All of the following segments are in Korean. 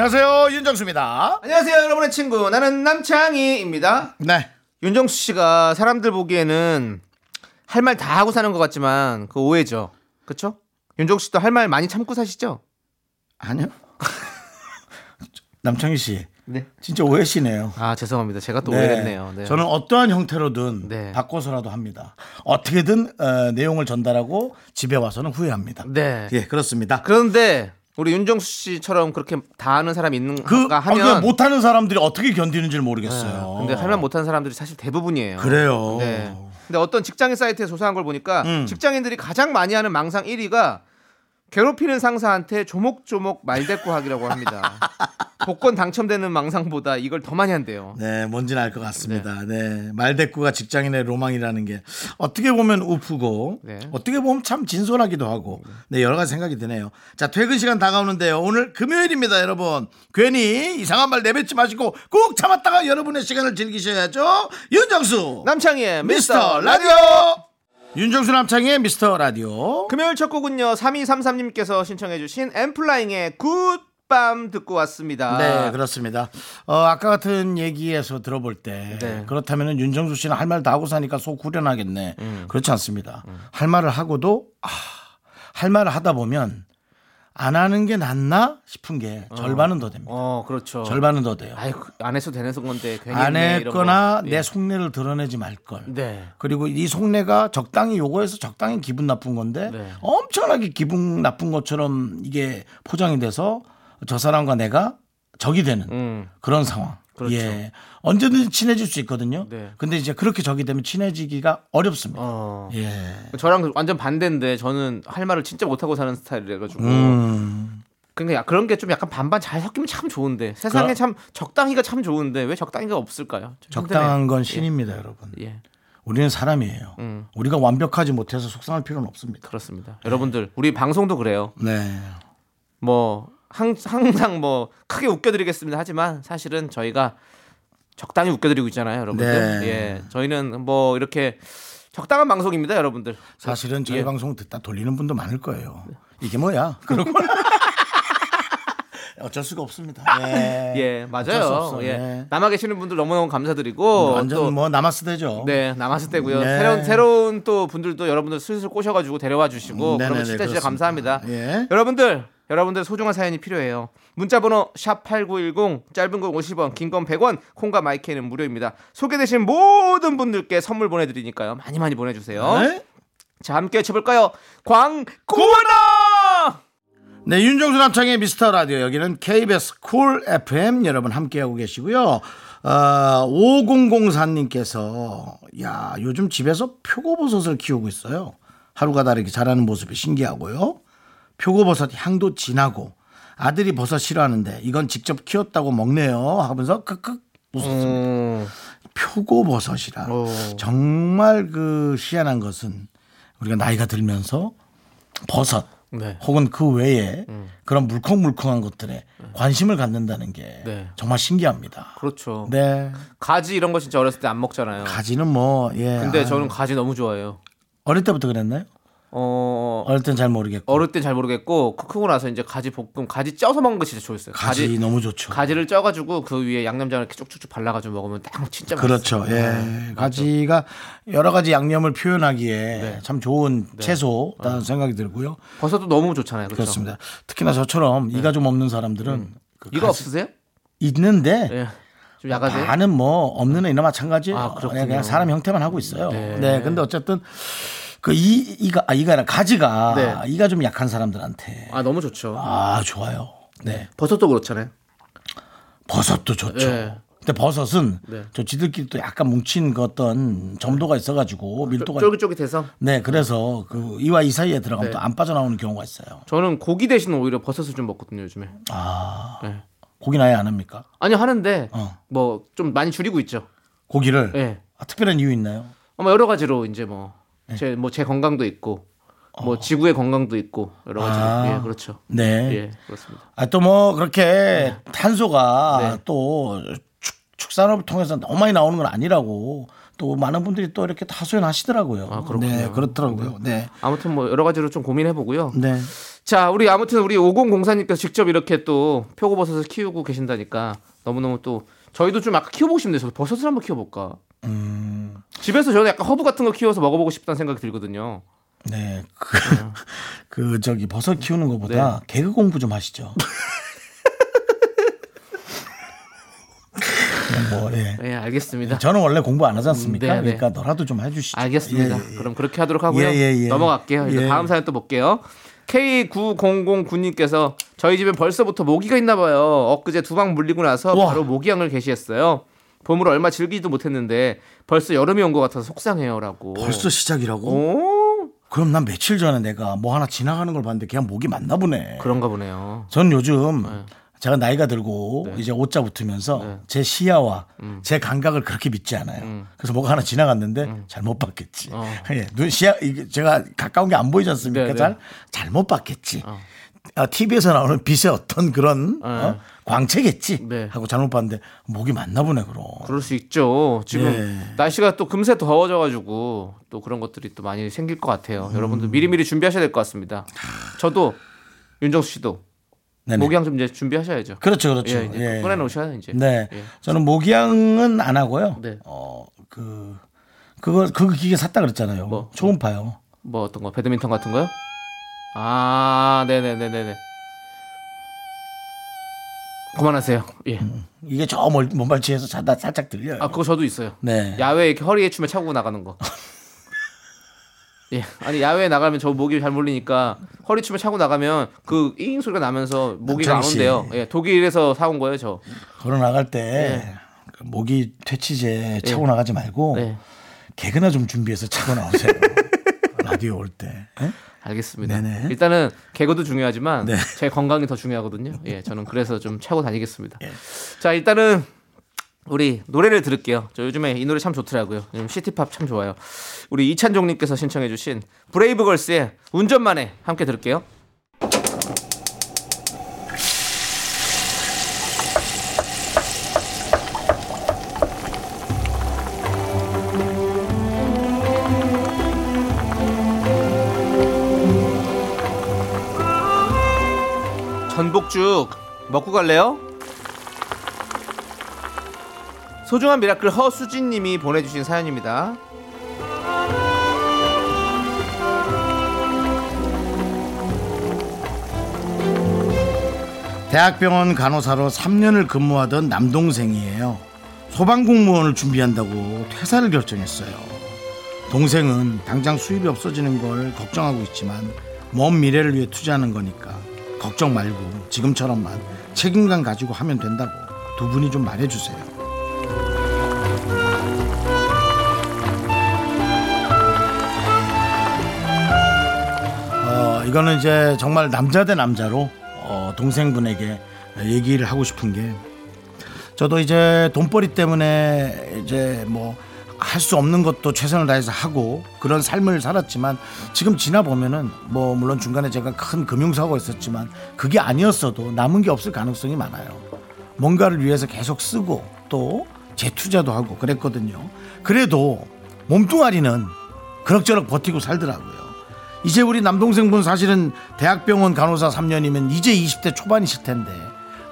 안녕하세요 윤정수입니다. 안녕하세요, 여러분의 친구. 나는 남창희입니다. 네. 윤정수 씨가 사람들 보기에는 할 말 다 하고 사는 것 같지만 그 오해죠. 그쵸? 윤정수 씨도 할 말 많이 참고 사시죠? 아니요. 남창희 씨. 네. 진짜 오해시네요. 아, 죄송합니다. 제가 또 네. 오해했네요. 네. 저는 어떠한 형태로든 네. 바꿔서라도 합니다. 어떻게든 어, 내용을 전달하고 집에 와서는 후회합니다. 네. 예, 그렇습니다. 그런데 우리 윤정수 씨처럼 그렇게 다 아는 사람이 그 있는가 어, 하면 그 못하는 사람들이 어떻게 견디는지를 네. 모르겠어요. 근데 할말 못하는 사람들이 사실 대부분이에요. 그래요. 네. 근데 어떤 직장인 사이트에 조사한 걸 보니까 음. 직장인들이 가장 많이 하는 망상 1위가 괴롭히는 상사한테 조목조목 말대꾸하기라고 합니다. 복권 당첨되는 망상보다 이걸 더 많이 한대요. 네, 뭔지는 알 것 같습니다. 네. 말대꾸가 직장인의 로망이라는 게 어떻게 보면 우프고 네. 어떻게 보면 참 진솔하기도 하고 네, 여러 가지 생각이 드네요. 자, 퇴근 시간 다가오는데요. 오늘 금요일입니다, 여러분. 괜히 이상한 말 내뱉지 마시고 꼭 참았다가 여러분의 시간을 즐기셔야죠. 윤정수 남창희의 미스터 라디오. 윤정수 남창의 미스터 라디오. 금요일 첫 곡은요 3233님께서 신청해 주신 엠플라잉의 굿밤 듣고 왔습니다. 네, 그렇습니다. 어, 아까 같은 얘기에서 들어볼 때 네. 그렇다면 윤정수 씨는 할 말 다 하고 사니까 속 후련하겠네. 음. 그렇지 않습니다. 할 말을 하고도 아, 할 말을 하다 보면 안 하는 게 낫나 싶은 게 절반은 더 됩니다. 어 그렇죠. 절반은 더 돼요. 아이 안 해서 되는 건데 괜히 안 했네, 이런 했거나 거. 내 예. 속내를 드러내지 말 걸. 네. 그리고 이 속내가 적당히 요거에서 적당히 기분 나쁜 건데 네. 엄청나게 기분 나쁜 것처럼 이게 포장이 돼서 저 사람과 내가 적이 되는 음. 그런 상황. 그렇죠. 예. 언제든지 친해질 수 있거든요. 네. 근데 이제 그렇게 적이 되면 친해지기가 어렵습니다. 어. 예. 저랑 완전 반대인데 저는 할 말을 진짜 못하고 사는 스타일이라 가지고 음. 그러니까 그런 게 좀 약간 반반 잘 섞이면 참 좋은데 세상에 그럼- 참 적당히가 참 좋은데 왜 적당히가 없을까요? 좀 적당한 힘드네요. 건 신입니다, 여러분. 예, 예, 우리는 사람이에요. 음. 우리가 완벽하지 못해서 속상할 필요는 없습니다. 그렇습니다. 여러분들 우리 방송도 그래요. 네. 뭐 항, 항상 뭐 크게 웃겨드리겠습니다 하지만 사실은 저희가 적당히 웃겨드리고 있잖아요, 여러분들. 네. 예, 저희는 뭐 이렇게 적당한 방송입니다, 여러분들. 사실은 저희 예. 방송 듣다 돌리는 분도 많을 거예요. 이게 뭐야? 그러고 어쩔 수가 없습니다. 예. 예, 맞아요. 예. 예. 남아 계시는 분들 너무너무 감사드리고 완전 또 뭐 남았을 때죠. 네, 남았을 때고요. 네. 새로운 새로운 또 분들도 여러분들 슬슬 꼬셔가지고 데려와 주시고 음, 네네네, 그러면 진짜 진짜 그렇습니다. 감사합니다. 예. 여러분들, 여러분들 소중한 사연이 필요해요. 문자 번호 샵 #8910 짧은 건 50원, 긴 건 100원, 콩과 마이크는 무료입니다. 소개되신 모든 분들께 선물 보내 드리니까요. 많이 많이 보내 주세요. 네? 자, 함께 외쳐볼까요? 광고나! 네, 윤정수 남창희의 미스터 라디오 여기는 KBS 쿨 FM 여러분 함께하고 계시고요. 어, 5004님께서 야 요즘 집에서 표고버섯을 키우고 있어요. 하루가 다르게 자라는 모습이 신기하고요. 표고버섯 향도 진하고 아들이 버섯 싫어하는데 이건 직접 키웠다고 먹네요 하면서 크크 웃었습니다. 음, 표고버섯이라 오. 정말 그 희한한 것은 우리가 나이가 들면서 버섯 네. 혹은 그 외에 그런 물컹물컹한 것들에 관심을 갖는다는 게 네. 정말 신기합니다. 그렇죠. 네. 가지 이런 거 진짜 어렸을 때 안 먹잖아요. 가지는 뭐, 예. 근데 아, 저는 가지 너무 좋아해요. 어릴 때부터 그랬나요? 어, 어릴 땐 잘 모르겠고. 어릴 땐 잘 모르겠고 크- 크고 나서 이제 가지 볶음 가지 쪄서 먹는 거 진짜 좋았어요. 가지, 너무 좋죠. 가지를 쪄가지고 그 위에 양념장을 이렇게 쭉쭉쭉 발라가지고 먹으면 딱 진짜 그렇죠. 맛있어요. 예. 네, 가지가 여러 가지 양념을 표현하기에 네. 참 좋은 채소라는 생각이 들고요. 버섯도 너무 좋잖아요. 그렇죠? 그렇습니다. 특히나 저처럼 이가 좀 없는 사람들은 그 이거 가지- 없으세요? 있는데 예. 좀 야가세요? 뭐 없는 애나 마찬가지예요. 아, 그렇군요. 그냥 사람 형태만 하고 있어요. 네. 네. 근데 어쨌든 그 이 이가 아 이가 아니라 가지가 네. 이가 좀 약한 사람들한테 아 너무 좋죠. 아 좋아요. 네. 버섯도 그렇잖아요. 버섯도 좋죠. 네. 근데 버섯은 네. 저 지들끼리 또 약간 뭉친 그 어떤 점도가 있어가지고 밀도가 쫄깃쫄깃해서 네 그래서 그 이와 이 사이에 들어가면 네. 또 안 빠져나오는 경우가 있어요. 저는 고기 대신 오히려 버섯을 좀 먹거든요 요즘에. 아 네. 고기는 아예 안 합니까? 아니요 하는데 어. 뭐좀 많이 줄이고 있죠. 고기를 예. 아, 특별한 이유 있나요? 아마 여러 가지로 이제 뭐 네. 제 뭐 제 건강도 있고 뭐 지구의 건강도 있고 여러 가지로 어. 아. 예 그렇죠. 네. 예 그렇습니다. 아, 또 뭐 그렇게 탄소가 네. 또 축, 축산업을 통해서 너무 많이 나오는 건 아니라고 또 많은 분들이 또 이렇게 하소연하시더라고요. 아, 그렇군요. 네, 그렇더라고요. 네. 아무튼 뭐 여러 가지로 좀 고민해 보고요. 네. 자, 우리 아무튼 우리 5004님께서 직접 이렇게 또 표고버섯을 키우고 계신다니까 너무너무 또 저희도 좀 아까 키워보고 싶네요. 저도 버섯을 한번 키워볼까. 음. 집에서 저는 약간 허브 같은 거 키워서 먹어보고 싶다는 생각이 들거든요. 네. 그, 그 저기 버섯 키우는 것보다 개그 공부 좀 하시죠. 뭐 예. 네, 알겠습니다. 저는 원래 공부 안 하지 않습니까? 네, 네. 그러니까 너라도 좀 해주시죠. 알겠습니다. 예, 예, 예. 그럼 그렇게 하도록 하고요. 예, 예, 예. 넘어갈게요. 이제 예. 다음 사연 또 볼게요. K9009님께서 저희 집엔 벌써부터 모기가 있나 봐요. 엊그제 두 방 물리고 나서 우와. 바로 모기향을 개시했어요. 봄을 얼마 즐기지도 못했는데 벌써 여름이 온 것 같아서 속상해요라고. 벌써 시작이라고? 오 그럼 난 며칠 전에 내가 뭐 하나 지나가는 걸 봤는데 그냥 목이 맞나 보네. 그런가 보네요. 전 요즘 네. 제가 나이가 들고 이제 옷자 붙으면서 네. 제 시야와 음. 제 감각을 그렇게 믿지 않아요. 그래서 뭐가 하나 지나갔는데 잘못 봤겠지. 어. 예, 눈 시야 이게 제가 가까운 게 안 보이지 않습니까? 네, 네. 잘 잘못 봤겠지. TV에서 나오는 빛의 어떤 그런 어? 광채겠지 네. 하고 잘못 봤는데 목이 맞나 보네 그럼. 그럴 수 있죠. 지금 예. 날씨가 또 금세 더워져가지고 또 그런 것들이 또 많이 생길 것 같아요. 음. 여러분들 미리미리 준비하셔야 될 것 같습니다. 저도 윤정수 씨도 네네. 모기향 좀 이제 준비하셔야죠. 그렇죠, 그렇죠. 예, 예. 꺼내놓으셔야 이제. 네, 예. 저는 모기향은 안 하고요. 네. 어그 그거 그 기계 샀다 그랬잖아요. 뭐? 초음파요. 뭐 어떤 거 배드민턴 같은 거요? 아, 네네네네네. 그만하세요. 예. 이게 저 멀- 먼발치에서 자다 살짝 들려요. 아, 그거 저도 있어요. 네. 야외에 이렇게 허리에 춤에 차고 나가는 거. 예. 아니 야외에 나가면 저 목이 잘 몰리니까 허리 춤에 차고 나가면 그 잉 소리가 나면서 모기가 안 남창희 씨. 온대요. 예. 독일에서 사온 거예요, 저. 걸어 나갈 때 그 모기 퇴치제 차고 나가지 말고 네. 개그나 좀 준비해서 차고 나오세요. 라디오 올 때. 예? 알겠습니다. 네네. 일단은 개그도 중요하지만 네. 제 건강이 더 중요하거든요. 예, 저는 그래서 좀 차고 다니겠습니다. 예. 자, 일단은 우리 노래를 들을게요. 저 요즘에 이 노래 참 좋더라고요. 요즘 시티팝 참 좋아요. 우리 이찬종님께서 신청해주신 브레이브걸스의 운전만해 함께 들을게요. 먹고 갈래요? 소중한 미라클 허수진 님이 보내주신 사연입니다. 대학병원 간호사로 3년을 근무하던 남동생이에요. 소방공무원을 준비한다고 퇴사를 결정했어요. 동생은 당장 수입이 없어지는 걸 걱정하고 있지만 먼 미래를 위해 투자하는 거니까 걱정 말고 지금처럼만 책임감 가지고 하면 된다고 두 분이 좀 말해주세요. 어, 이거는 이제 정말 남자 대 남자로 어, 동생분에게 얘기를 하고 싶은 게 저도 이제 돈벌이 때문에 이제 뭐 할 수 없는 것도 최선을 다해서 하고 그런 삶을 살았지만 지금 지나 보면은 뭐 물론 중간에 제가 큰 금융사고가 있었지만 그게 아니었어도 남은 게 없을 가능성이 많아요. 뭔가를 위해서 계속 쓰고 또 재투자도 하고 그랬거든요. 그래도 몸뚱아리는 그럭저럭 버티고 살더라고요. 이제 우리 남동생분 사실은 대학병원 간호사 3년이면 이제 20대 초반이실 텐데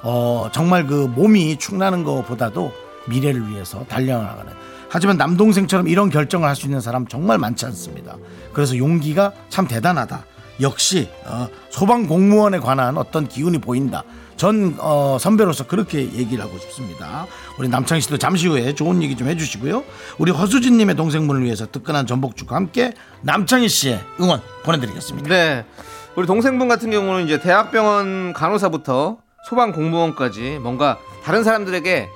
어, 정말 그 몸이 축나는 것보다도 미래를 위해서 달려나가는 하지만 남동생처럼 이런 결정을 할 수 있는 사람 정말 많지 않습니다. 그래서 용기가 참 대단하다. 역시 어, 소방 공무원에 관한 어떤 기운이 보인다. 전 어, 선배로서 그렇게 얘기를 하고 싶습니다. 우리 남창희 씨도 잠시 후에 좋은 얘기 좀 해주시고요. 우리 허수진님의 동생분을 위해서 뜨끈한 전복죽과 함께 남창희 씨의 응원 보내드리겠습니다. 네. 우리 동생분 같은 경우는 이제 대학병원 간호사부터 소방 공무원까지 뭔가 다른 사람들에게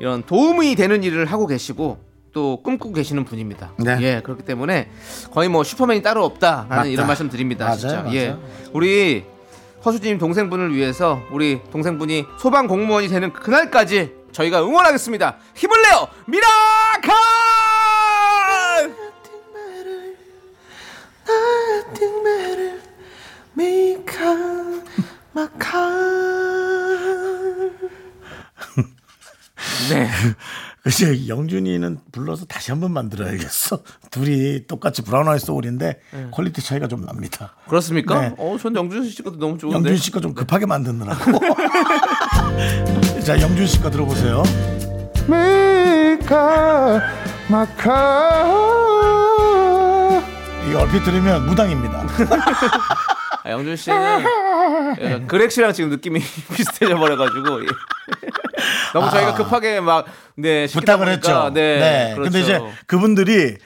이런 도움이 되는 일을 하고 계시고 또 꿈꾸고 계시는 분입니다. 네. 예, 그렇기 때문에 거의 뭐 슈퍼맨이 따로 없다라는 맞다. 이런 말씀 드립니다. 맞아요, 진짜. 맞아요. 예. 우리 허수진님 동생분을 위해서 우리 동생분이 소방 공무원이 되는 그날까지 저희가 응원하겠습니다. 힘을 내요, 미라클! 네. 이제 영준이는 불러서 다시 한번 만들어야겠어. 둘이 똑같이 Brown Eyed Soul인데 quality 차이가 좀 납니다. 그렇습니까? 네. 어, 전 영준 씨 것도 너무 좋은데. 영준 씨거 좀 급하게 만드느라고. 자, 영준 씨거 들어보세요. 미카 마카 이 얼핏 들으면 무당입니다. 아, 영준 씨는 그렉 씨랑 지금 느낌이 비슷해져 버려가지고 예. 너무 저희가 급하게 막 네, 아. 부탁을 했죠. 네, 그렇죠. 근데 이제 그분들이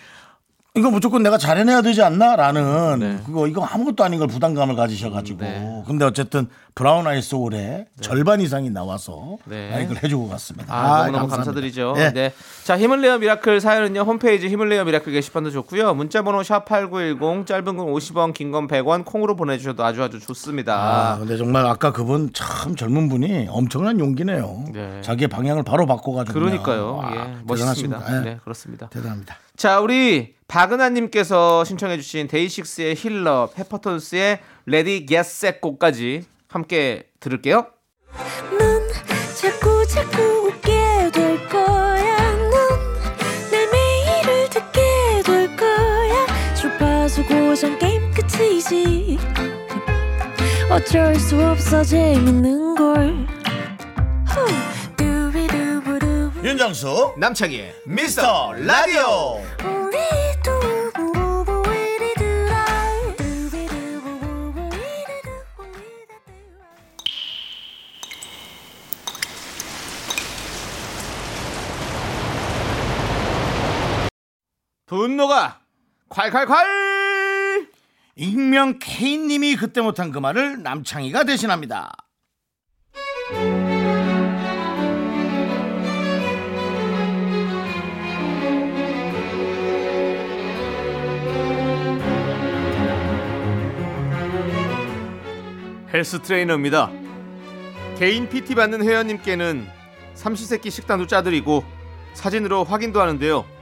이거 무조건 내가 잘해내야 되지 않나라는 네. 그거 이거 아무것도 아닌 걸 부담감을 가지셔가지고 네. 근데 어쨌든 Brown Eyed Soul의 절반 이상이 나와서 네. 아, 이걸 해주고 갔습니다. 아, 너무너무 감사합니다. 감사드리죠. 예. 네. 자, 힘을 내요 miracle 사연은요. 홈페이지 힘을 내요 miracle 게시판도 좋고요. 문자 번호 샵 8910 짧은 건 50원, 긴 건 100원 콩으로 보내 주셔도 아주 아주 좋습니다. 아, 근데 정말 아까 그분 참 젊은 분이 엄청난 용기네요. 네. 자기의 방향을 바로 바꿔가지고. 그러니까요. 와, 예. 멋있습니다. 대단하십니다. 예. 네, 그렇습니다. 대단합니다. 자, 우리 박은하님께서 신청해주신 데이식스의 힐러, 페퍼톤스의 Ready Get Set Go까지 함께 들을게요. 넌 자꾸 자꾸 웃게 될 거야. 넌 내 매일을 듣게 될 거야. 주파수 고정 게임 끝이지. 어쩔 수 없어 재밌는 걸. 후. 윤정수 남창희의 미스터 라디오. 분노가 콸콸콸! 익명 K님이 그때 못한 그 말을 남창희가 대신합니다. 헬스 트레이너입니다. 개인 PT 받는 회원님께는 삼시세끼 식단도 짜드리고 사진으로 확인도 하는데요.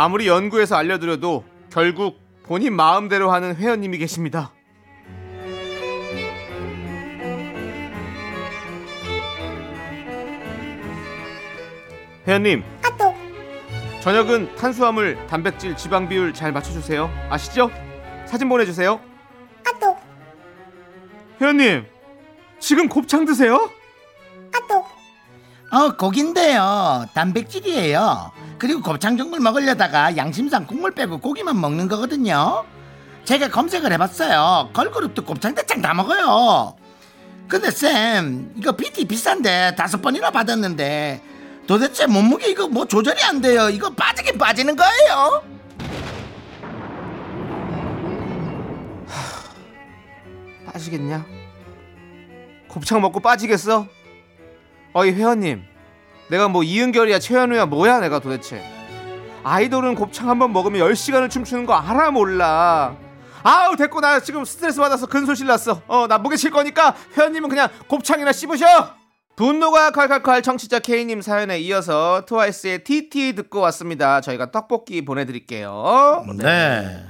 아무리 연구해서 알려드려도 결국 본인 마음대로 하는 회원님이 계십니다. 회원님. 저녁은 탄수화물, 단백질, 지방 비율 잘 맞춰주세요. 아시죠? 사진 보내주세요. 회원님, 지금 곱창 드세요? 어, 고긴데요. 단백질이에요. 그리고 곱창 전골 먹으려다가 양심상 국물 빼고 고기만 먹는 거거든요. 제가 검색을 해봤어요. 걸그룹도 곱창 대창 다 먹어요. 근데 쌤, 이거 PT 비싼데 다섯 번이나 받았는데 도대체 몸무게 이거 뭐 조절이 안 돼요. 이거 빠지긴 빠지는 거예요. 빠지겠냐? 곱창 먹고 빠지겠어? 어이 회원님, 내가 뭐 이은결이야 최현우야 뭐야 내가 도대체? 아이돌은 곱창 한번 먹으면 10시간을 춤추는 거 알아 몰라. 아우 됐고 나 지금 스트레스 받아서 근소실 났어. 어 나 무게 칠 거니까 회원님은 그냥 곱창이나 씹으셔. 분노가 칼칼칼 청취자 K님 사연에 이어서 트와이스의 TT 듣고 왔습니다. 저희가 떡볶이 보내드릴게요. 네.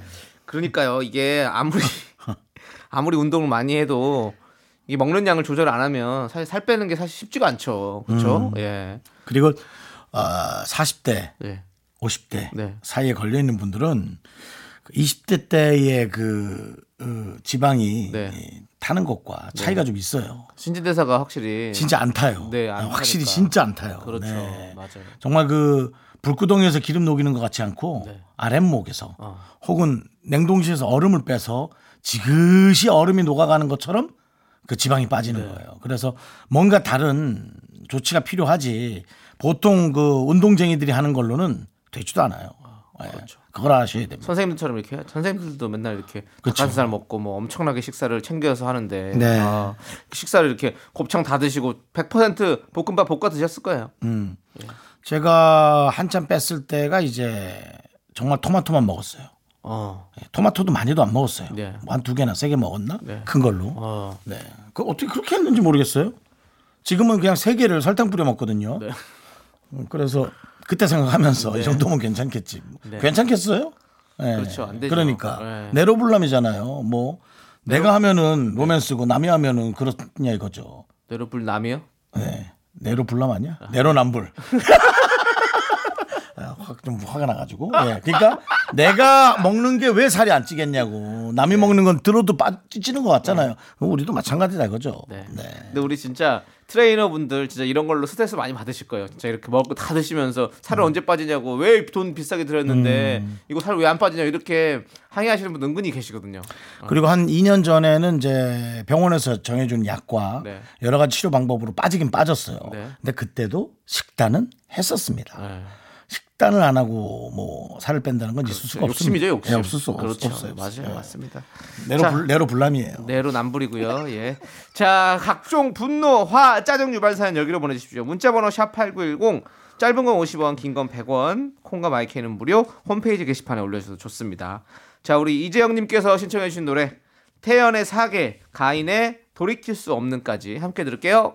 그러니까요. 이게 아무리 아무리 운동을 많이 해도 이 먹는 양을 조절 안 하면 사실 살 빼는 게 사실 쉽지가 않죠. 그렇죠? 예. 그리고 어, 40대, 예. 50대 네. 사이에 걸려 있는 분들은 그 20대 때의 그 어, 지방이 네. 이, 타는 것과 차이가 좀 있어요. 신진대사가 확실히 진짜 안 타요. 네, 안 확실히 타니까. 진짜 안 타요. 그렇죠. 네. 맞아요. 정말 그 불구덩이에서 기름 녹이는 것 같지 않고 네. 아랫목에서 어. 혹은 냉동실에서 얼음을 빼서 지그시 얼음이 녹아가는 것처럼 그 지방이 빠지는 네. 거예요. 그래서 뭔가 다른 조치가 필요하지 보통 그 운동쟁이들이 하는 걸로는 되지도 않아요. 예. 그렇죠. 그걸 아셔야 됩니다. 선생님들처럼 이렇게. 선생님들도 맨날 이렇게 그쵸. 닭가슴살 먹고 뭐 엄청나게 식사를 챙겨서 하는데 네. 아, 식사를 이렇게 곱창 다 드시고 100% 볶음밥 볶아 드셨을 거예요. 음. 제가 한참 뺐을 때가 이제 정말 토마토만 먹었어요. 어. 예, 토마토도 많이도 안 먹었어요. 네. 뭐 한두 개나 세 개 먹었나? 네. 큰 걸로. 어. 네. 그 어떻게 그렇게 했는지 모르겠어요. 지금은 그냥 세 개를 설탕 뿌려 먹거든요. 네. 음, 그래서 그때 생각하면서 이 정도면 괜찮겠지. 괜찮겠어요? 네. 그렇죠. 안 되죠. 그러니까 네. 내로불람이잖아요. 뭐 내가 하면은 로맨스고 남이 하면은 그렇냐 이거죠. 내로불 남이요? 네. 내로불람 아니야? 내로남불. 좀 화가 나가지고. 예. 그러니까 내가 먹는 게 왜 살이 안 찌겠냐고. 남이 먹는 건 들어도 빠 찌는 것 같잖아요. 우리도 마찬가지다 이거죠. 네. 네. 근데 우리 진짜 트레이너분들 진짜 이런 걸로 스트레스 많이 받으실 거예요. 진짜 이렇게 먹고 다 드시면서 살을 언제 빠지냐고 왜 돈 비싸게 들였는데 이거 살 왜 안 빠지냐 이렇게 항의하시는 분 은근히 계시거든요. 그리고 한 2년 전에는 이제 병원에서 정해준 약과 네. 여러 가지 치료 방법으로 빠지긴 빠졌어요. 네. 근데 그때도 식단은 했었습니다. 네. 식단을 안 하고 뭐 살을 뺀다는 건 있을 수가 없습니다. 욕심이죠, 욕심. 예, 없을 수 없- 그렇죠. 없어요. 맞아요, 예. 맞습니다. 내로 자. 불, 내로 불남이에요. 내로 남불이고요. 예. 자, 각종 분노, 화, 짜증 유발 사연 여기로 보내주십시오. 문자번호 샵 #8910 짧은 건 50원, 긴 건 100원, 콩과 마이크는 무료. 홈페이지 게시판에 올려주셔도 좋습니다. 자, 우리 이재영님께서 신청해주신 노래 태연의 사계, 가인의 돌이킬 수 없는까지 함께 들을게요.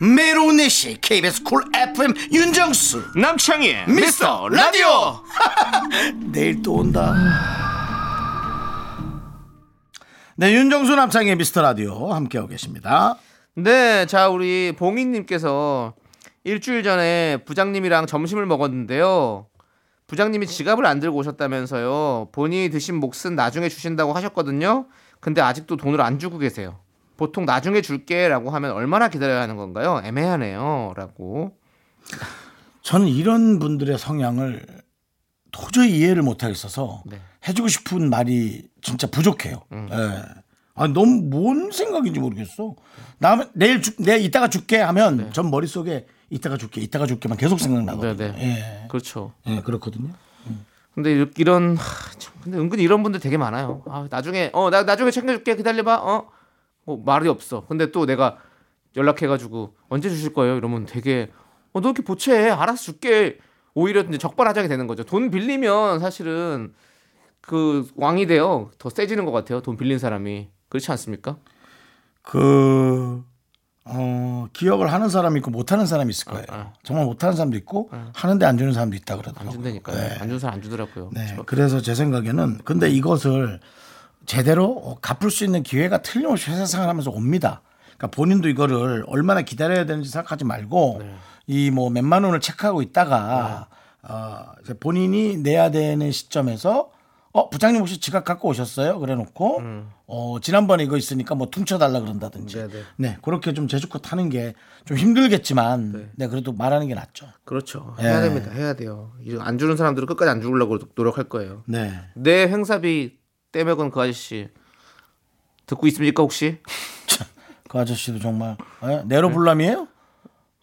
메로운 내시 KBS Cool FM 윤정수 남창희의 미스터 라디오 내일 또 온다 네 윤정수 남창의 미스터 라디오 함께하고 계십니다 네, 자 우리 봉인님께서 일주일 전에 부장님이랑 점심을 먹었는데요. 부장님이 지갑을 안 들고 오셨다면서요. 본인이 드신 몫은 나중에 주신다고 하셨거든요. 근데 아직도 돈을 안 주고 계세요. 보통 나중에 줄게라고 하면 얼마나 기다려야 하는 건가요? 애매하네요라고. 저는 이런 분들의 성향을 도저히 이해를 못하겠어서 네. 해주고 싶은 말이 진짜 부족해요. 음. 예. 아, 너무 뭔 생각인지 모르겠어. 나 내일 주, 내 이따가 줄게 하면 전 머릿속에 이따가 줄게, 이따가 줄게만 계속 생각나거든요. 네, 예. 그렇죠. 예, 그렇거든요. 근데 이- 이런 하, 참, 근데 은근히 이런 분들 되게 많아요. 아, 나중에 어 나 나중에 챙겨줄게 기다려봐. 어, 뭐 말이 없어. 근데 또 내가 연락해가지고 언제 주실 거예요? 이러면 되게 어 너 이렇게 보채 알아서 줄게. 오히려 이제 적발하장이 되는 거죠. 돈 빌리면 사실은 그 왕이 돼요. 더 세지는 것 같아요. 돈 빌린 사람이 그렇지 않습니까? 그, 어, 기억을 하는 사람이 있고 못하는 사람이 있을 거예요. 아. 정말 못하는 사람도 있고 하는데 안 주는 사람도 있다 그러더라고요. 안 준다니까요. 네. 안 주는 사람 안 주더라고요. 네. 저- 그래서 제 생각에는 근데 이것을 제대로 갚을 수 있는 기회가 틀림없이 회사 생활하면서 옵니다. 그러니까 본인도 이거를 얼마나 기다려야 되는지 생각하지 말고 네. 이뭐 몇만 원을 체크하고 있다가 어, 이제 본인이 내야 되는 시점에서 어 부장님 혹시 지갑 갖고 오셨어요? 그래놓고 어 지난번에 이거 있으니까 뭐 퉁쳐달라 그런다든지 음. 네네. 네 그렇게 좀 제주껏 하는 게 좀 힘들겠지만 네. 그래도 말하는 게 낫죠. 그렇죠. 예. 해야 됩니다. 해야 돼요. 안 주는 사람들은 끝까지 안 주려고 노력할 거예요. 네. 내 행사비 떼먹은 그 아저씨 듣고 있습니까 혹시? 그 아저씨도 정말 예? 내로 불남이에요?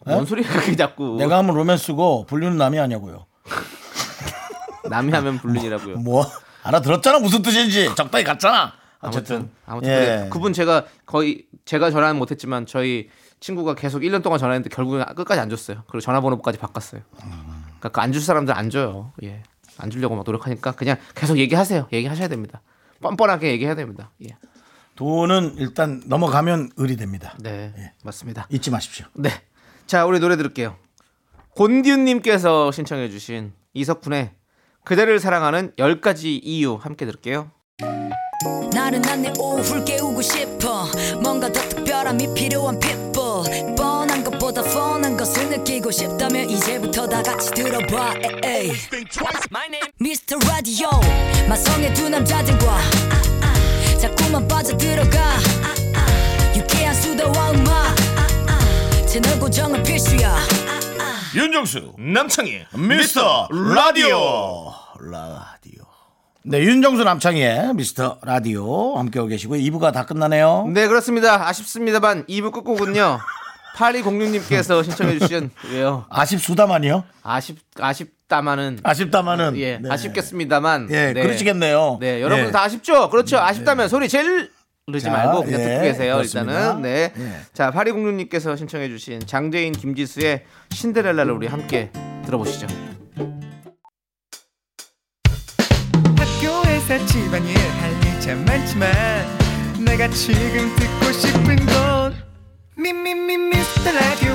뭔 소리야 그게 자꾸 내가 하면 로맨스고 불륜은 남이 아냐고요. 남이 하면 불륜이라고요. 뭐 알아들었잖아 무슨 뜻인지 적당히 갔잖아. 어쨌든 아무튼 아무튼 예. 그분 제가 거의 제가 전화는 못했지만 저희 친구가 계속 1년 동안 전화했는데 결국은 끝까지 안 줬어요. 그리고 전화번호까지 바꿨어요. 그러니까 그 안 줄 사람들 안 줘요. 예, 안 주려고 막 노력하니까 그냥 계속 얘기하세요. 얘기하셔야 됩니다. 뻔뻔하게 얘기해야 됩니다. 예, 돈은 일단 넘어가면 을이 됩니다. 네, 예. 맞습니다. 잊지 마십시오. 네. 자, 우리 노래 들을게요. 곤디훈님께서 신청해주신 이석훈의 그대를 사랑하는 10가지 이유 함께 들을게요. 나른한 내 오후를 깨우고 싶어 뭔가 더 특별함이 필요한 people 것을 느끼고 싶다면 이제부터 다 같이 들어봐 에이. Mr. Radio 마성의 두 남자들과 자꾸만 빠져들어가 유쾌한 수다와 음악 채널 고정은 필수야 윤정수 남창희 미스터 라디오 라디오. 네, 윤정수 남창희의 미스터 라디오 함께하고 계시고 2부가 다 끝나네요. 네 그렇습니다. 아쉽습니다만 2부 끝곡은요. 8206님께서 신청해 주신 왜요? 아쉽수다만이요? 아쉽 아쉽다마는 아쉽다마는. 예 네. 아쉽겠습니다.만 예, 그러시겠네요. 네 여러분 예. 다 아쉽죠? 그렇죠. 아쉽다면 소리 제일 르지 자, 말고 그냥 예, 듣고 계세요. 그렇습니다. 일단은 네. 예. 자 8206님께서 신청해 주신 장재인 김지수의 신데렐라를 우리 함께 들어보시죠. 학교에서 집안일 할일참 많지만 내가 지금 듣고 싶은 건 미미미 미 스터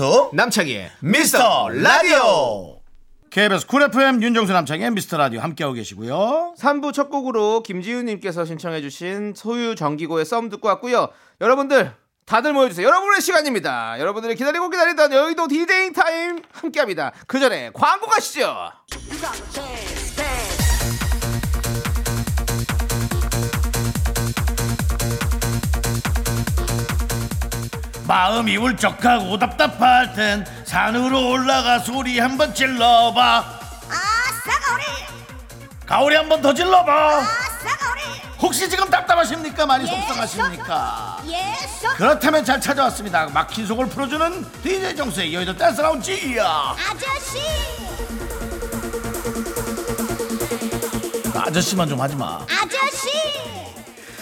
윤정수 남창희의 미스터 라디오. KBS Cool FM 윤정수 남창희의 미스터 라디오 함께하고 계시고요. 3부 첫 곡으로 김지윤님께서 신청해 주신 소유 정기고의 썸 듣고 왔고요. 여러분들 다들 모여주세요. 여러분의 시간입니다. 여러분들이 기다리고 기다리던 여의도 디제잉 타임 함께합니다. 그 전에 광고 가시죠. 마음이 울적하고 답답할 땐 산으로 올라가 소리 한번 질러봐. 아 싸 가오리 가오리 한번 더 질러봐. 아 싸 가오리 혹시 지금 답답하십니까? 많이 속상하십니까? 예소 그렇다면 잘 찾아왔습니다. 막힌 속을 풀어주는 DJ 정수의 여의도 댄스 라운지. 아저씨 아저씨만 좀 하지 마. 아저씨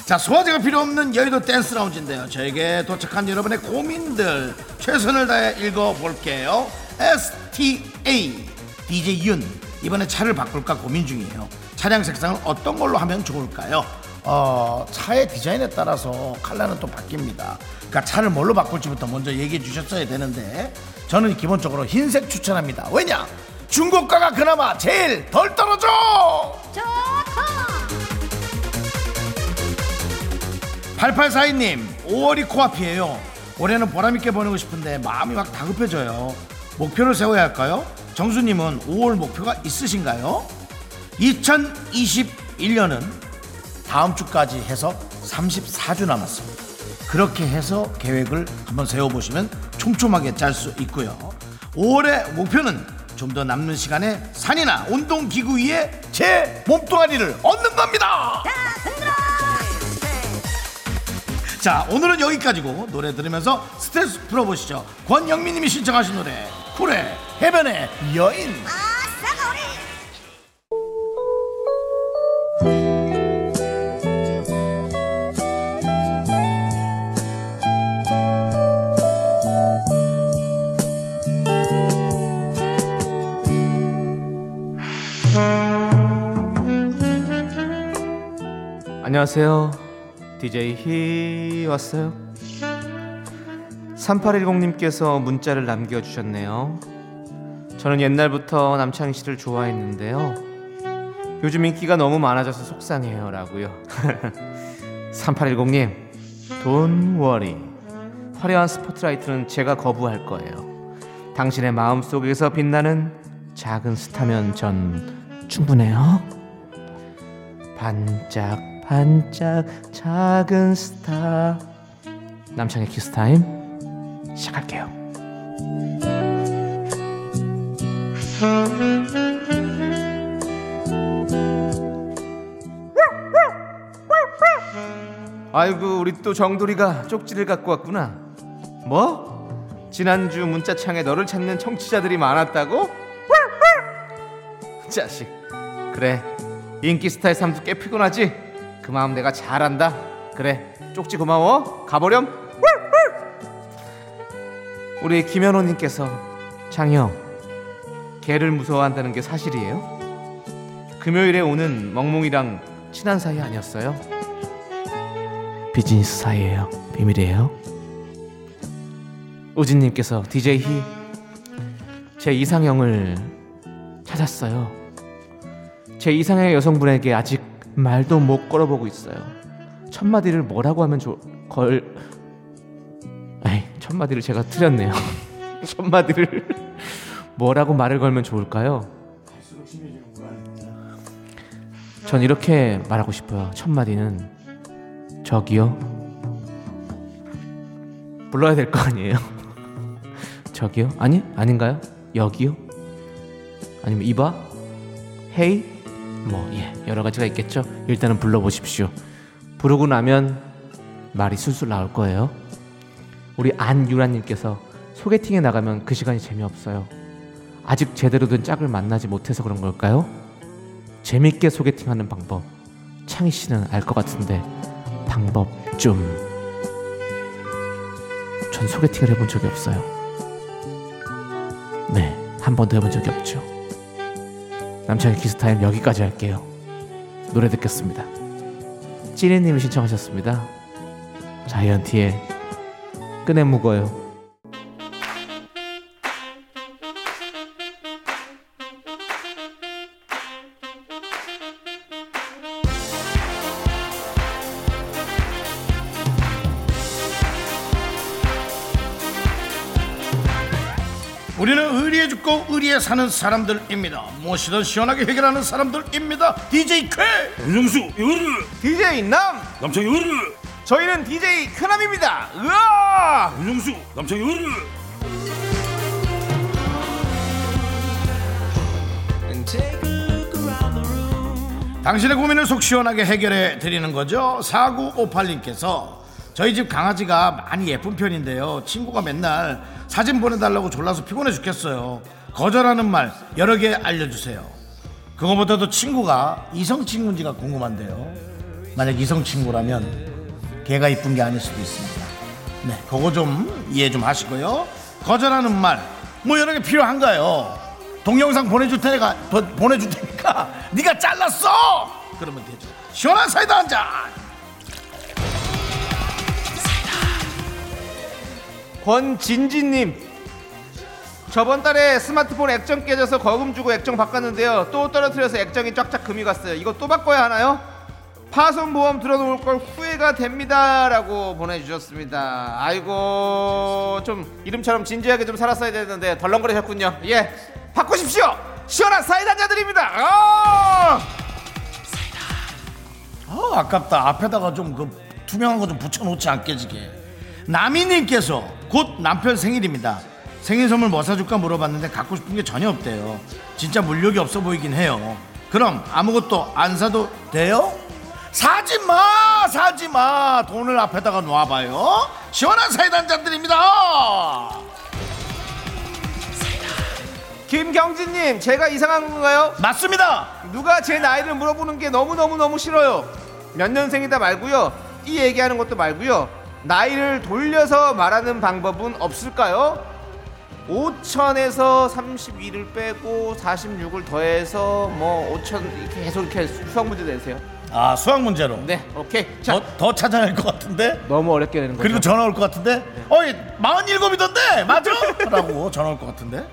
자 소화제가 필요 없는 여의도 댄스 라운지인데요. 저에게 도착한 여러분의 고민들 최선을 다해 읽어볼게요. STA DJ 윤 이번에 차를 바꿀까 고민 중이에요. 차량 색상을 어떤 걸로 하면 좋을까요? 어, 차의 디자인에 따라서 컬러는 또 바뀝니다. 그러니까 차를 뭘로 바꿀지부터 먼저 얘기해 주셨어야 되는데 저는 기본적으로 흰색 추천합니다. 왜냐? 중고가가 그나마 제일 덜 떨어져! 좋고 8842님 5월이 코앞이에요. 올해는 보람있게 보내고 싶은데 마음이 막 다급해져요. 목표를 세워야 할까요? 정수님은 5월 목표가 있으신가요? 2021년은 다음 주까지 해서 34주 남았습니다. 그렇게 해서 계획을 한번 세워보시면 촘촘하게 짤 수 있고요. 5월의 목표는 좀 더 남는 시간에 산이나 운동기구 위에 제 몸뚱아리를 얻는 겁니다 자 오늘은 여기까지고 노래 들으면서 스트레스 풀어보시죠. 권영민님이 신청하신 노래 쿨의 해변의 여인. 아 안녕하세요. DJ 히 왔어요. 3810님께서 문자를 남겨주셨네요. 저는 옛날부터 남창희 씨를 좋아했는데요. 요즘 인기가 너무 많아져서 속상해요. 라고요. 3810님, Don't worry. 화려한 스포트라이트는 제가 거부할 거예요. 당신의 마음 속에서 빛나는 작은 스타면 전 충분해요. 반짝 반짝 작은 스타 남창희 키스타임 시작할게요 아이고 우리 또 정돌이가 쪽지를 갖고 왔구나 뭐? 지난주 문자창에 너를 찾는 청취자들이 많았다고? 자식 그래 인기 스타의 삶도 꽤 피곤하지? 그 마음 내가 잘 안다. 그래 쪽지 고마워. 가보렴. 우리 김현호님께서 장형 개를 무서워한다는 게 사실이에요? 금요일에 오는 멍멍이랑 친한 사이 아니었어요? 비즈니스 사이예요? 비밀이에요? 우진님께서 DJ 희제 이상형을 찾았어요. 제 이상의 여성분에게 아직 말도 못 걸어보고 있어요. 첫 마디를 뭐라고 하면 좋... 걸... 에이, 첫 마디를 제가 틀렸네요. 첫 마디를 뭐라고 말을 걸면 좋을까요? 전 이렇게 말하고 싶어요. 첫 마디는 저기요. 불러야 될 거 아니에요? 저기요? 아니 아닌가요? 여기요? 아니면 이봐? 헤이? 뭐 예, 여러 가지가 있겠죠. 일단은 불러보십시오. 부르고 나면 말이 술술 나올 거예요. 우리 안유라님께서 소개팅에 나가면 그 시간이 재미없어요. 아직 제대로 된 짝을 만나지 못해서 그런 걸까요? 재밌게 소개팅하는 방법. 창희 씨는 알 것 같은데 방법 좀. 전 소개팅을 해본 적이 없어요. 네, 한 번도 해본 적이 없죠. 남창희 키스타임 여기까지 할게요. 노래 듣겠습니다. 찌리님이 신청하셨습니다. 자이언티의 꺼내 먹어요. 사는 사람들입니다. 무엇이든 시원하게 해결하는 사람들입니다. DJ 쾌. 윤정수 요르 DJ 남! 남창 요르 저희는 DJ 크남입니다. 으아! 윤정수 남창 요르 당신의 고민을 속 시원하게 해결해 드리는 거죠. 4958님께서 저희 집 강아지가 많이 예쁜 편인데요. 친구가 맨날 사진 보내달라고 졸라서 피곤해 죽겠어요. 거절하는 말 여러 개 알려주세요. 그거보다도 친구가 이성 친구인지가 궁금한데요. 만약 이성 친구라면 걔가 이쁜 게 아닐 수도 있습니다. 네, 그거 좀 이해 좀 하시고요. 거절하는 말 뭐 여러 개 필요한가요? 동영상 보내줄 테니까 보- 보내줄 테니까 네가 잘랐어. 그러면 되죠. 시원한 사이다 한 잔. 권진진님 저번 달에 스마트폰 액정 깨져서 거금 주고 액정 바꿨는데요 또 떨어뜨려서 액정이 쫙쫙 금이 갔어요 이거 또 바꿔야 하나요? 파손보험 들어놓을 걸 후회가 됩니다 라고 보내주셨습니다 아이고 좀 이름처럼 진지하게 좀 살았어야 되는데 덜렁거리셨군요 예 바꾸십시오 시원한 사이다 한잔 드립니다 아! 어, 아깝다. 앞에다가 좀 그 투명한 거 좀 붙여놓지 않 깨지게. 나미님께서 곧 남편 생일입니다. 생일 선물 뭐 사줄까 물어봤는데 갖고 싶은 게 전혀 없대요. 진짜 물욕이 없어 보이긴 해요. 그럼 아무것도 안 사도 돼요? 사지 마, 사지 마. 돈을 앞에다가 놓아봐요. 시원한 사이다 한잔 드립니다. 김경진님 제가 이상한 건가요? 맞습니다. 누가 제 나이를 물어보는 게 너무너무너무 싫어요. 몇 년생이다 말고요. 이 얘기하는 것도 말고요. 나이를 돌려서 말하는 방법은 없을까요? 5천에서 32를 빼고 46을 더해서 뭐 5천 이렇게 계속 이렇게 수학 문제 내세요. 아 수학 문제로. 네, 오케이. 자, 더, 더 찾아낼 것 같은데. 너무 어렵게 내는 거죠. 그리고 전화 올 것 같은데. 어이 마흔 일곱이던데 맞아? 라고 전화 올 것 같은데.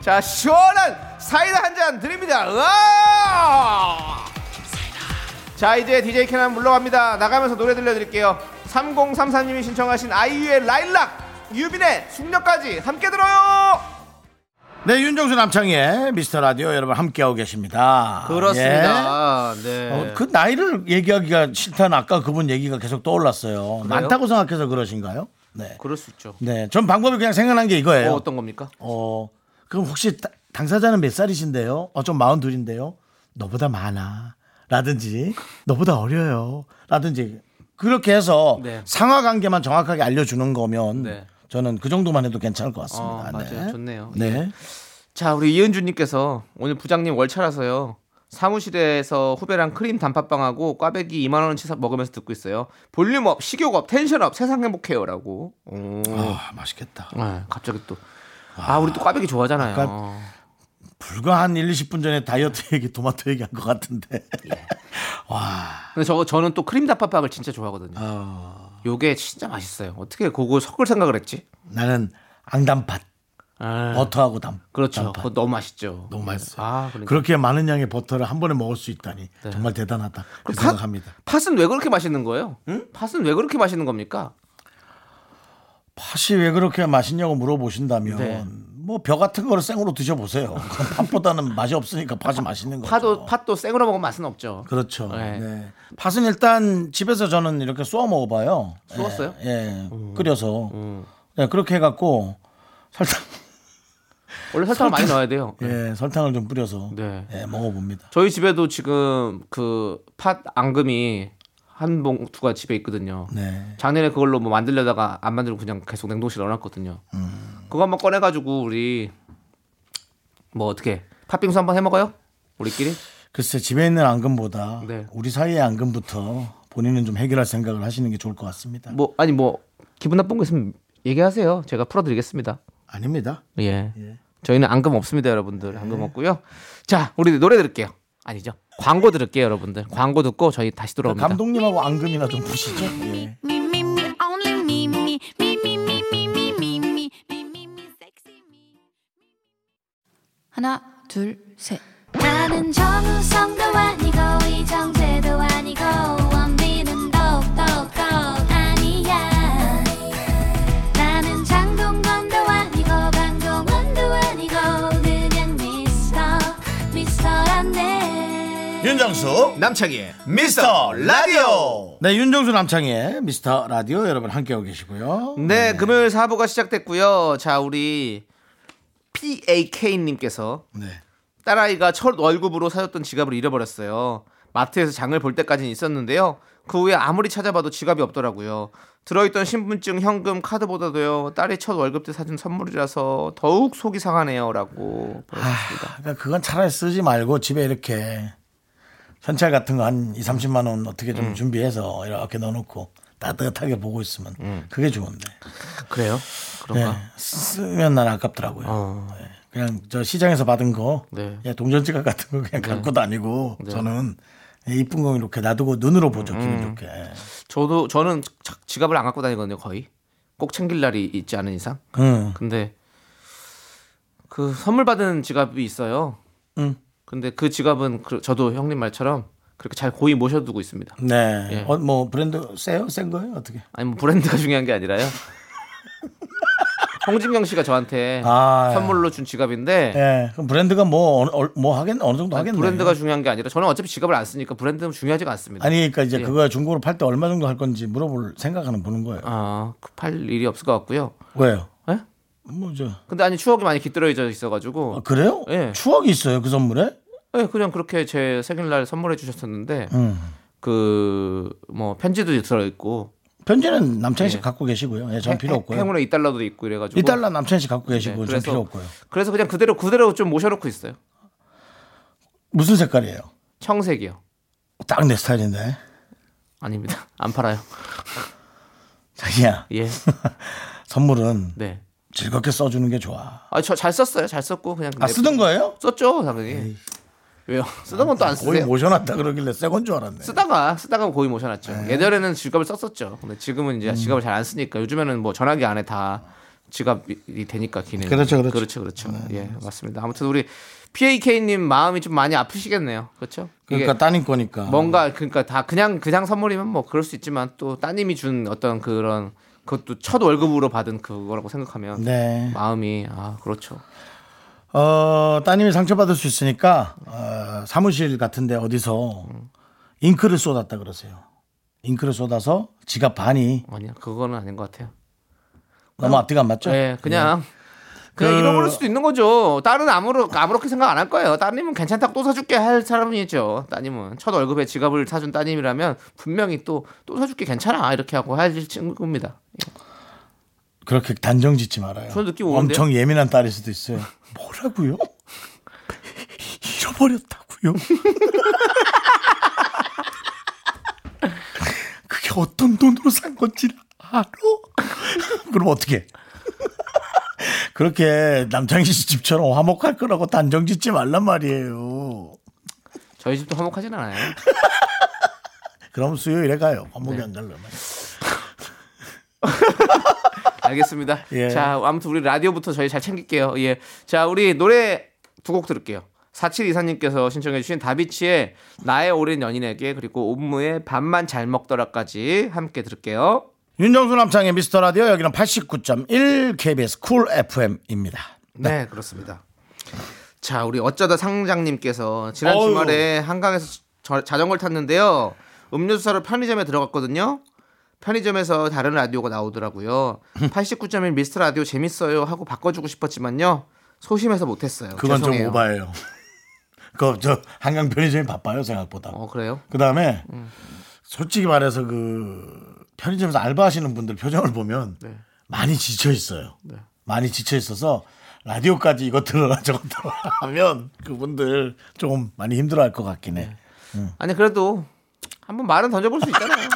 자, 시원한 사이다 한 잔 드립니다. 으아! 자, 이제 DJ 캐남 물러갑니다. 나가면서 노래 들려드릴게요. 3034님이 신청하신 아이유의 라일락, 유빈의 숙녀까지 함께 들어요. 네, 윤정수 남창의 미스터 라디오 여러분 함께하고 계십니다. 예. 그렇습니다. 네. 어, 그 나이를 얘기하기가 싫다는 아까 그분 얘기가 계속 떠올랐어요. 많다고 생각해서 그러신가요? 네. 그럴 수 있죠. 네. 전 방법이 그냥 생각난 게 이거예요. 어, 어떤 겁니까? 어, 그럼 혹시 다- 당사자는 몇 살이신데요? 어, 좀 마흔 둘인데요? 너보다 많아. 라든지, 너보다 어려요. 라든지, 그렇게 해서 네. 상하 관계만 정확하게 알려주는 거면 네. 저는 그 정도만 해도 괜찮을 것 같습니다. 어, 맞아요. 좋네요. 네. 자, 우리 이은주님께서 오늘 부장님 월차라서요. 사무실에서 후배랑 크림 단팥빵하고 꽈배기 2만 원어치 사 먹으면서 듣고 있어요. 볼륨 up, 식욕 up, tension up, 세상 행복해요라고. 오. 아, 맛있겠다. 아, 갑자기 또. 아, 우리 또 꽈배기 좋아하잖아요. 불과 한 1, 20분 전에 다이어트 얘기, 토마토 얘기한 것 같은데. 와. 근데 저 저는 또 크림 단팥빵을 진짜 좋아하거든요. 어, 요게 진짜 맛있어요. 어떻게 그거 섞을 생각을 했지? 나는 앙담팥. 버터하고 담. 그렇죠. 그거 너무 맛있죠. 너무 맛있어요. 아, 그러니까. 그렇게 많은 양의 버터를 한 번에 먹을 수 있다니 정말 대단하다. 그 팥- 생각합니다. 팥은 왜 그렇게 맛있는 거예요? 팥은 왜 그렇게 맛있는 겁니까? 팥이 왜 그렇게 맛있냐고 물어보신다면 네. 뭐 벼 같은 거를 생으로 드셔보세요. 팥보다는 맛이 없으니까 팥이 맛있는 거죠. 파도 팥도 생으로 먹으면 맛은 없죠. 그렇죠. 네. 네. 팥은 일단 집에서 저는 이렇게 쏘아 먹어봐요. 쏘았어요? 예, 예. 끓여서 음. 네, 그렇게 해갖고 설탕, 원래 설탕을 많이 넣어야 돼요. 예, 설탕을 좀 뿌려서 네. 예, 먹어봅니다. 저희 집에도 지금 그 팥 앙금이 한 봉투가 집에 있거든요. 네. 작년에 그걸로 뭐 만들려다가 안 만들고 그냥 계속 냉동실에 넣어놨거든요. 음. 그거 한번 꺼내가지고 우리 뭐 어떻게 팥빙수 한번 해 먹어요? 우리끼리? 글쎄 집에 있는 앙금보다 네. 우리 사이의 앙금부터 본인은 좀 해결할 생각을 하시는 게 좋을 것 같습니다. 뭐 아니 뭐 기분 나쁜 거 있으면 얘기하세요. 제가 풀어드리겠습니다. 아닙니다. 예. 저희는 앙금 없습니다, 여러분들. 앙금 없고요. 자, 우리 노래 들을게요. 아니죠. 광고 들을게요, 여러분들. 광고 듣고 저희 다시 돌아옵니다. 감독님하고 앙금이나 좀 보시죠. 예. 하나 둘 셋. 나는 정우성도 아니고 이정재도 아니고 원빈은 더욱더 아니야 나는 장동건도 아니고 강동원도 아니고 그냥 미스터 미스터란데 윤정수 남창희의 미스터 라디오. 네, 윤정수 남창의 미스터 라디오 여러분 함께하고 계시고요. 네, 금요일 4부가 시작됐고요. 자, 우리 PAK님께서 네. 딸아이가 첫 월급으로 사줬던 지갑을 잃어버렸어요. 마트에서 장을 볼 때까지는 있었는데요. 그 후에 아무리 찾아봐도 지갑이 없더라고요. 들어있던 신분증, 현금, 카드보다도요. 딸이 첫 월급 때 사준 선물이라서 더욱 속이 상하네요라고 보내주셨습니다. 그러니까 그건 차라리 쓰지 말고 집에 이렇게 현찰 같은 거 한 2, 30만 원 어떻게 좀 음. 준비해서 이렇게 넣어 놓고 따뜻하게 보고 있으면 음. 그게 좋은데. 그래요? 예, 그런가? 쓰면 난 아깝더라고요. 어. 예, 그냥 저 시장에서 받은 거, 네. 예, 동전 지갑 같은 거 그냥 갖고 다니고 저는 예, 이쁜 거 이렇게 놔두고 눈으로 보죠 기분 음. 좋게. 저도 저는 자- 지갑을 안 갖고 다니거든요. 거의 꼭 챙길 날이 있지 않은 이상. 응, 근데 그 선물 받은 지갑이 있어요. 응. 근데 그 지갑은 그- 저도 형님 말처럼 그렇게 잘 고이 모셔두고 있습니다. 네. 예. 어, 뭐 브랜드 세요? 센 거예요? 어떻게? 아니 뭐 브랜드가 중요한 게 아니라요. 홍진경 씨가 저한테 아, 선물로 준 지갑인데 예. 그럼 브랜드가 뭐 어, 뭐 하겠 어느 정도 하겠네. 브랜드가 중요한 게 아니라 저는 어차피 지갑을 안 쓰니까 브랜드는 중요하지가 않습니다. 아니 그러니까 이제 예. 그거 중고로 팔 때 얼마 정도 할 건지 물어볼 생각하는 보는 거예요. 아, 그 팔 일이 없을 것 같고요. 왜요? 예? 뭐죠? 근데 아니 추억이 많이 깃들어져 있어 가지고 아, 그래요? 예. 추억이 있어요 그 선물에? 예, 그냥 그렇게 제 생일날 선물해 주셨었는데 음. 그뭐 편지도 들어 있고 편지는 남창희 씨 예. 갖고 계시고요. 예, 전 필요 없고요. 행운에 2달러도 있고 이래가지고 이달러 남창희 씨 갖고 계시고 네, 전 필요 없고요. 그래서 그냥 그대로 그대로 좀 모셔놓고 있어요. 무슨 색깔이에요? 청색이요. 딱 내 스타일인데. 아닙니다. 안 팔아요. 자기야 예. 선물은 네. 즐겁게 써주는 게 좋아. 아, 저 잘 썼어요. 잘 썼고 그냥 아 쓰던 거예요? 썼죠, 당연히. 왜요? 쓰던 건 또안 거의 쓰세요. 모셔놨다 그러길래 새건 줄 알았네. 쓰다가 쓰다가 거의 모셔놨죠. 네. 예전에는 지갑을 썼었죠. 근데 지금은 음. 이제 지갑을 잘 안 쓰니까 요즘에는 뭐 전화기 안에 다 지갑이 되니까 기능. 그렇죠, 그렇죠. 그렇죠, 그렇죠. 예, 맞습니다. 아무튼 우리 PAK님 마음이 좀 많이 아프시겠네요. 그렇죠? 그러니까 따님 거니까. 뭔가 그러니까 다 그냥 그냥 선물이면 뭐 그럴 수 있지만 또 따님이 준 어떤 그런 그것도 첫 월급으로 받은 그거라고 생각하면 네. 마음이 아 그렇죠. 어, 따님이 상처받을 수 있으니까 어, 사무실 같은데 어디서 잉크를 쏟았다 그러세요. 잉크를 쏟아서 지갑 반이 아니야 그거는 아닌 것 같아요. 너무 앞뒤가 안 맞죠? 네, 그냥 그냥 그- 잃어버릴 수도 있는 거죠. 딸은 아무렇 아무렇게 생각 안 할 거예요. 따님은 괜찮다고 또 사줄게 할 사람이죠. 따님은 첫 월급에 지갑을 사준 따님이라면 분명히 또 또 사줄게 괜찮아 이렇게 하고 할 친구입니다. 그렇게 단정 짓지 말아요. 저는 느낌 오는데요? 엄청 예민한 딸일 수도 있어요. 뭐라고요? 잃어버렸다고요? 그게 어떤 돈으로 산 건지 알아? 그럼 어떻게? 그렇게 남창희 씨 집처럼 화목할 거라고 단정 짓지 말란 말이에요. 저희 집도 화목하진 않아요. 그럼 수요일에 가요. 화목이 네. 안 가려면. 알겠습니다. 예. 자, 아무튼 우리 라디오부터 저희 잘 챙길게요. 예. 자, 우리 노래 두 곡 들을게요. 4724님께서 신청해주신 다비치의 나의 오랜 연인에게 그리고 옴므의 밥만 잘 먹더라까지 함께 들을게요. 윤정수 남창희의 미스터 라디오 여기는 89.1 KBS 쿨 FM입니다. 네, 그렇습니다. 자, 우리 어쩌다 상장님께서 지난 어휴. 주말에 한강에서 저- 자전거를 탔는데요. 음료수 사러 편의점에 들어갔거든요. 편의점에서 다른 라디오가 나오더라고요. 89.1 미스터 라디오 재밌어요 하고 바꿔주고 싶었지만요. 소심해서 못했어요. 그건 죄송해요. 좀 오바예요. 그 저 한강 편의점이 바빠요 생각보다. 어, 그래요? 그 다음에 음. 솔직히 말해서 그 편의점에서 알바하시는 분들 표정을 보면 네. 많이 지쳐 있어요. 많이 지쳐 있어서 라디오까지 이것 들어라 저것 들어라 하면 그분들 조금 많이 힘들어할 것 같긴 해. 아니 그래도 한번 말은 던져볼 수 있잖아요.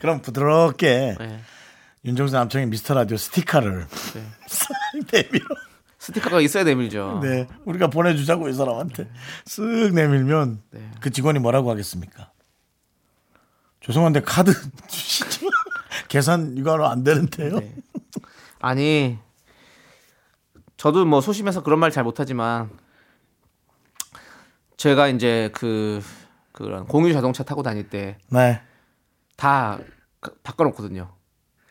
그럼 부드럽게 네. 윤정수 남창의 미스터 라디오 스티커를 싹 내밀어. 스티커가 있어야 내밀죠. 네, 우리가 보내주자고 이 사람한테 쓱 내밀면 네. 그 직원이 뭐라고 하겠습니까? 죄송한데 카드 주시죠. 계산 이거 안 되는데요. 네. 아니 저도 뭐 소심해서 그런 말 잘 못하지만 제가 이제 그 그런 공유 자동차 타고 다닐 때 네, 다 바꿔놓거든요.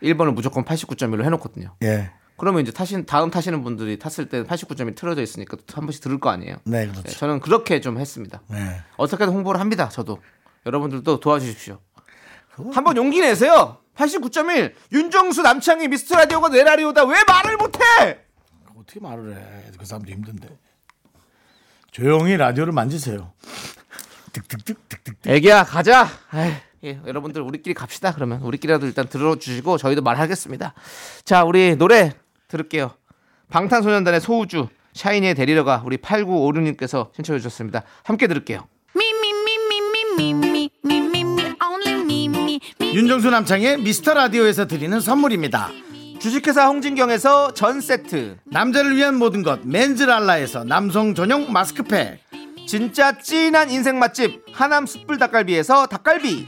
1번을 무조건 89.1로 해놓거든요. 예, 그러면 이제 타신 다음 타시는 분들이 탔을 때89.1 틀어져 있으니까 또 한 번씩 들을 거 아니에요. 네, 네, 그렇죠. 저는 그렇게 좀 했습니다. 네. 어떻게든 홍보를 합니다. 저도 여러분들도 도와주십시오. 한번 용기 내세요. 89.1 윤정수 남창희 미스터 라디오가 내 라디오다 왜 말을 못해? 어떻게 말을 해? 그 사람도 힘든데. 조용히 라디오를 만지세요. 득득득 득득. 애기야 가자. 아이, 예, 여러분들 우리끼리 갑시다. 그러면 우리끼리라도 일단 들어주시고 저희도 말하겠습니다. 자, 우리 노래 들을게요. 방탄소년단의 소우주 샤이니의 데리러가 우리 8956님께서 신청해 주셨습니다. 함께 들을게요. 윤정수 남창의 미스터 라디오에서 드리는 선물입니다. 주식회사 홍진경에서 전 세트. 남자를 위한 모든 것 맨즈랄라에서 남성 전용 마스크팩. 진짜 찐한 인생 맛집 하남 숯불 닭갈비에서 닭갈비.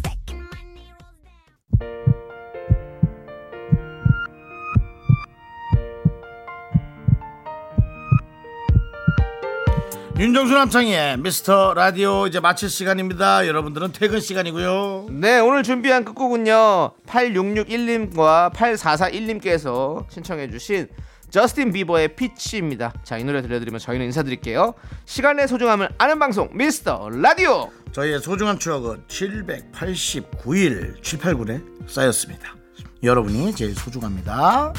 윤정수 남창희의 미스터 라디오 이제 마칠 시간입니다. 여러분들은 퇴근 시간이고요. 네 오늘 준비한 끝곡은요 8661님과 8441님께서 신청해 주신 저스틴 비버의 피치입니다 자 이 노래 들려드리면 저희는 인사드릴게요 시간의 소중함을 아는 방송 미스터 라디오 저희의 소중한 추억은 789일 789에 쌓였습니다. 여러분이 제일 소중합니다.